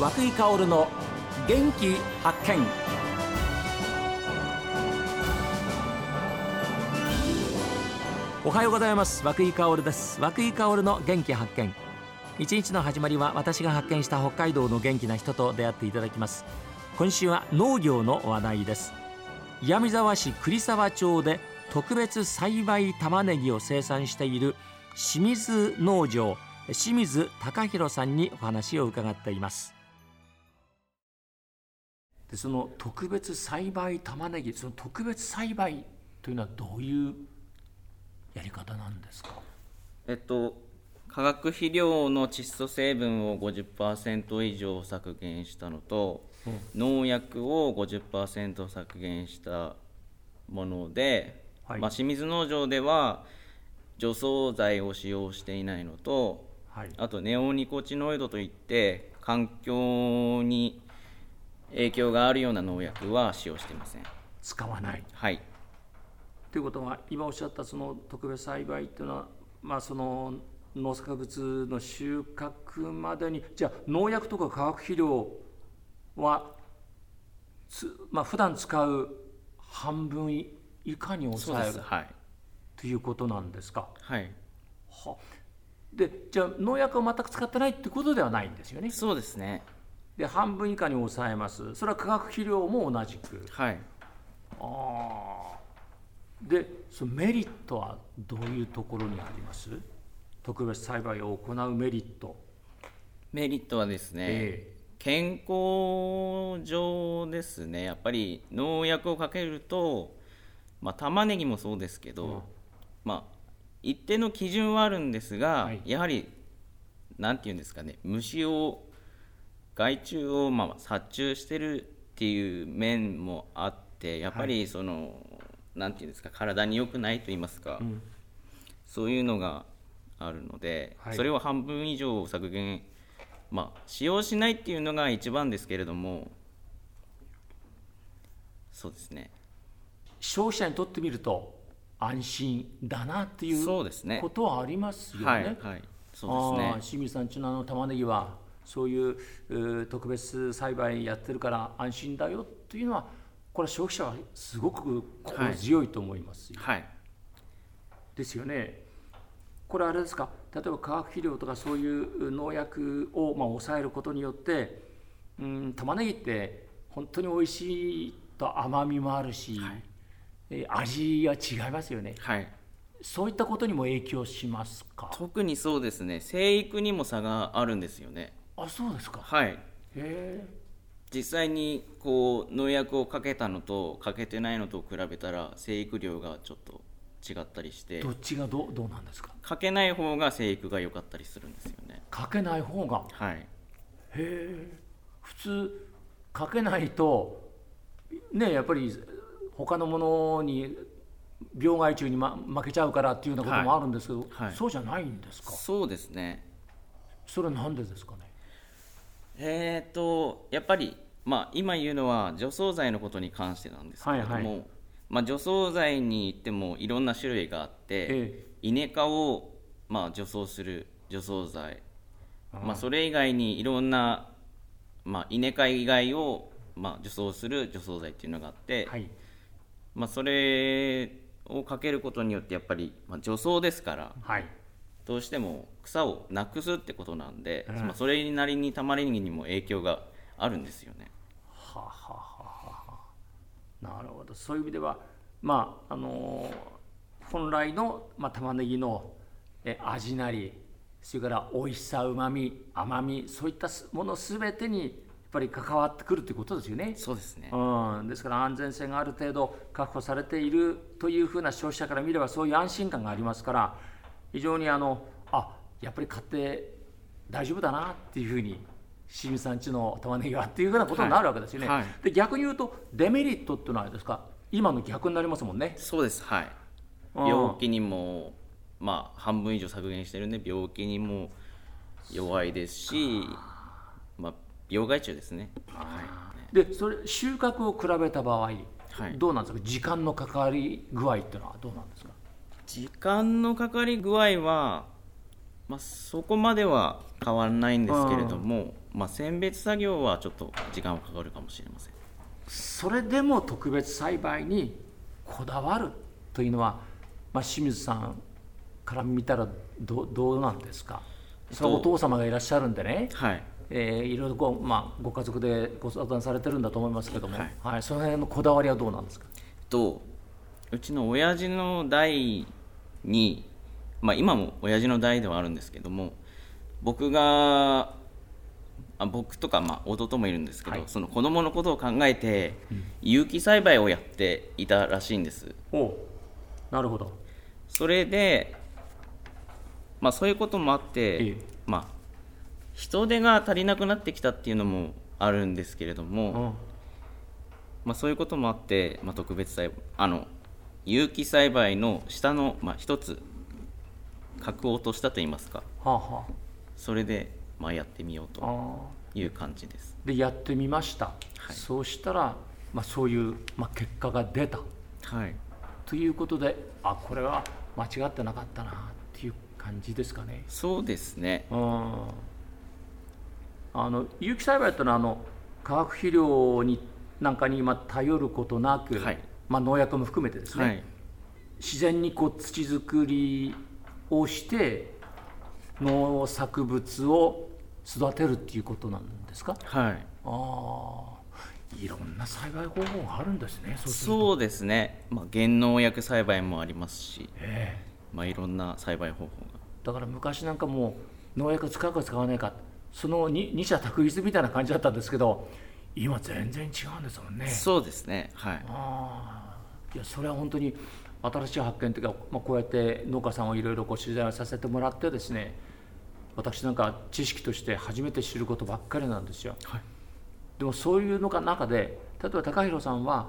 和久井薫の元気発見。おはようございます。和久井薫です。和久井薫の元気発見。一日の始まりは私が発見した北海道の元気な人と出会っていただきます。今週は農業の話題です。岩見沢市栗沢町で特別栽培玉ねぎを生産している清水農場清水隆弘さんにお話を伺っています。でその特別栽培玉ねぎその特別栽培というのはどういうやり方なんですか？えっと化学肥料の窒素成分を50%以上削減したのと、うん、農薬を50%削減したもので、はい、まあ、清水農場では除草剤を使用していないのと、はい、あとネオニコチノイドといって環境に影響があるような農薬は使用していません。使わない。はい。ということは今おっしゃったその特別栽培っていうのはまあその農作物の収穫までにじゃあ農薬とか化学肥料はつまあ普段使う半分以下に抑える、はい、ということなんですか。はい。は。でじゃあ農薬を全く使ってないってことではないんですよね。そうですねで半分以下に抑えます。それは化学肥料も同じく。はい。ああでそのメリットはどういうところにあります？特別栽培を行うメリット。メリットはですね、えー、健康上ですねやっぱり農薬をかけると、まあ、玉ねぎもそうですけど、うん、まあ一定の基準はあるんですが、はい、やはり何て言うんですかね虫を害虫をまあ殺虫してるっていう面もあってやっぱりその、はい、て言うんですか体に良くないと言いますか、うん、そういうのがあるので、はい、それを半分以上削減まあ使用しないっていうのが一番ですけれどもそうですね。消費者にとってみると安心だなっていうことはありますよね。はい、はい、そうですね。清水さんちのあの玉ねぎはそういう特別栽培やってるから安心だよというのはこれは消費者はすごく心強いと思いますはい、ですよね。これあれですか？例えば化学肥料とかそういう農薬をまあ抑えることによってうん玉ねぎって本当に美味しいと甘みもあるし、はい味は違いますよね。はい。そういったことにも影響しますか？特にそうですね。生育にも差があるんですよね。あ、そうですか。はい。へ実際にこう農薬をかけたのとかけてないのと比べたら生育量がちょっと違ったりしてどっちがどどうなんですか？かけない方が生育が良かったりするんですよね。かけない方が？はい。へえ。普通かけないとねやっぱり他のものに病害虫に、ま、負けちゃうからっていうようなこともあるんですけど、はい。はい、そうじゃないんですか？そうですね。それは何でですかね？えっ、とやっぱり、まあ、今言うのは除草剤のことに関してなんですけれども、はいはい、まあ、除草剤に言ってもいろんな種類があって、ええ、稲科を、まあ、除草する除草剤。まあ、それ以外にいろんな、まあ、稲科以外を、まあ、除草する除草剤っていうのがあって、はい、まあ、それをかけることによってやっぱり、まあ、除草ですから、はい、どうしても草をなくすってことなんで、うん、まあ、それなりに玉ねぎにも影響があるんですよね。はははなるほど。そういう意味ではまああの本来の、まあ、玉ねぎのえ味なりそれから美味しさうまみ甘みそういったもの全てにぱり関わってくるということですよね。そうですね、うん、ですから安全性がある程度確保されているというふうな消費者から見ればそういう安心感がありますから非常にあのあやっぱり買って大丈夫だなっていうふうに清水さんちの玉ねぎはっていうふうなことになるわけですよね。はい。はい、で逆に言うとデメリットっていうのはあれですか？今の逆になりますもんね。そうです。はい、病気にもまあ半分以上削減してるんで病気にも弱いですし、まあ、病害虫ですね。はい、でそれ収穫を比べた場合、はい、どうなんですか？時間のかかり具合っていうのはどうなんですか？時間のかかり具合は、まあ、そこまでは変わらないんですけれども、まあ、選別作業はちょっと時間はかかるかもしれません。それでも特別栽培にこだわるというのは、まあ、清水さんから見たらどどうなんですか？それお父様がいらっしゃるんでね、はい。えー、いろいろこう、まあ、ご家族でご相談されてるんだと思いますけども、はい、はい、その辺のこだわりはどうなんですか？とうちの親父の代に、まあ、今も親父の代ではあるんですけども僕があ僕とか、まあ、弟もいるんですけど、はい、その子供のことを考えて、うん、有機栽培をやっていたらしいんです。おなるほど。それで、まあ、そういうこともあって、ええ、まあ人手が足りなくなってきたっていうのもあるんですけれども、うん、まあ、そういうこともあって、まあ、特別栽培あの有機栽培の下の、まあ、一つ格を落としたといいますか、はあはあ、それで、まあ、やってみようという感じです。でやってみました、はい、そうしたら、まあ、そういう、まあ、結果が出た、はい、ということであこれは間違ってなかったなっていう感じですかね。そうですね。うん。あの有機栽培っていうのはあの化学肥料になんかに今頼ることなく、はい、まあ、農薬も含めてですね、はい、自然にこう土作りをして農作物を育てるっていうことなんですか？はい。ああ。いろんな栽培方法があるんですねそうですね、まあ、原農薬栽培もありますし、えーまあ、いろんな栽培方法が。だから昔なんかもう農薬使うか使わないかその二者択一みたいな感じだったんですけど今全然違うんですもんね。そうですね。はい。あいやそれは本当に新しい発見というか、まあ、こうやって農家さんをいろいろ取材をさせてもらってですね私なんか知識として初めて知ることばっかりなんですよ、はい、でもそういうのが中で例えば高弘さんは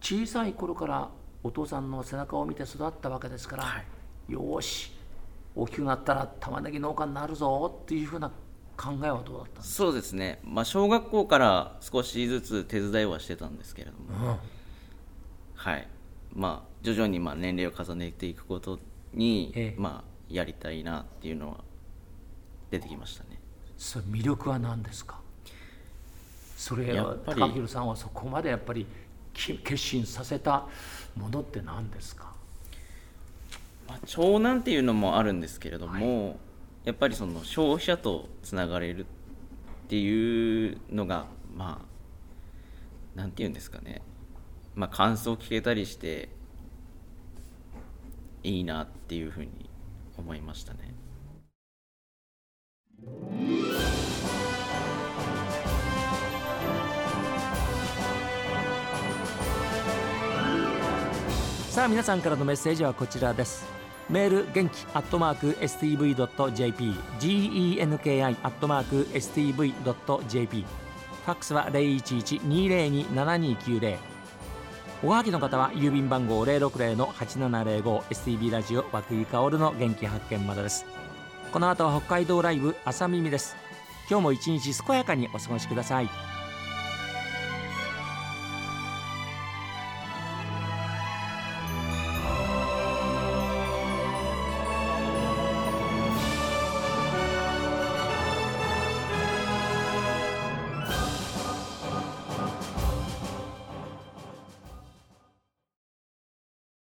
小さい頃からお父さんの背中を見て育ったわけですから、はい、よし大きくなったら玉ねぎ農家になるぞっていうふうな考えはどうだったそうですね、まあ、小学校から少しずつ手伝いはしてたんですけれども、うん、はい。まあ徐々にまあ年齢を重ねていくことに、ええ、まあやりたいなっていうのは出てきましたね。それ魅力は何ですか？それは高弘さんはそこまでやっぱり決心させたものって何ですか、まあ、長男っていうのもあるんですけれども、はい。やっぱりその消費者とつながれるっていうのがまあなんて言うんですかねまあ感想を聞けたりしていいなっていうふうに思いましたね。さあ皆さんからのメッセージはこちらです。メール元気アットマーク STV.jp genki アットマーク STV.jp ファックスは011-202-7290おはぎの方は郵便番号 060-8705STB ラジオ和久井薫の元気発見までです。この後は北海道ライブ朝耳です。今日も一日健やかにお過ごしください。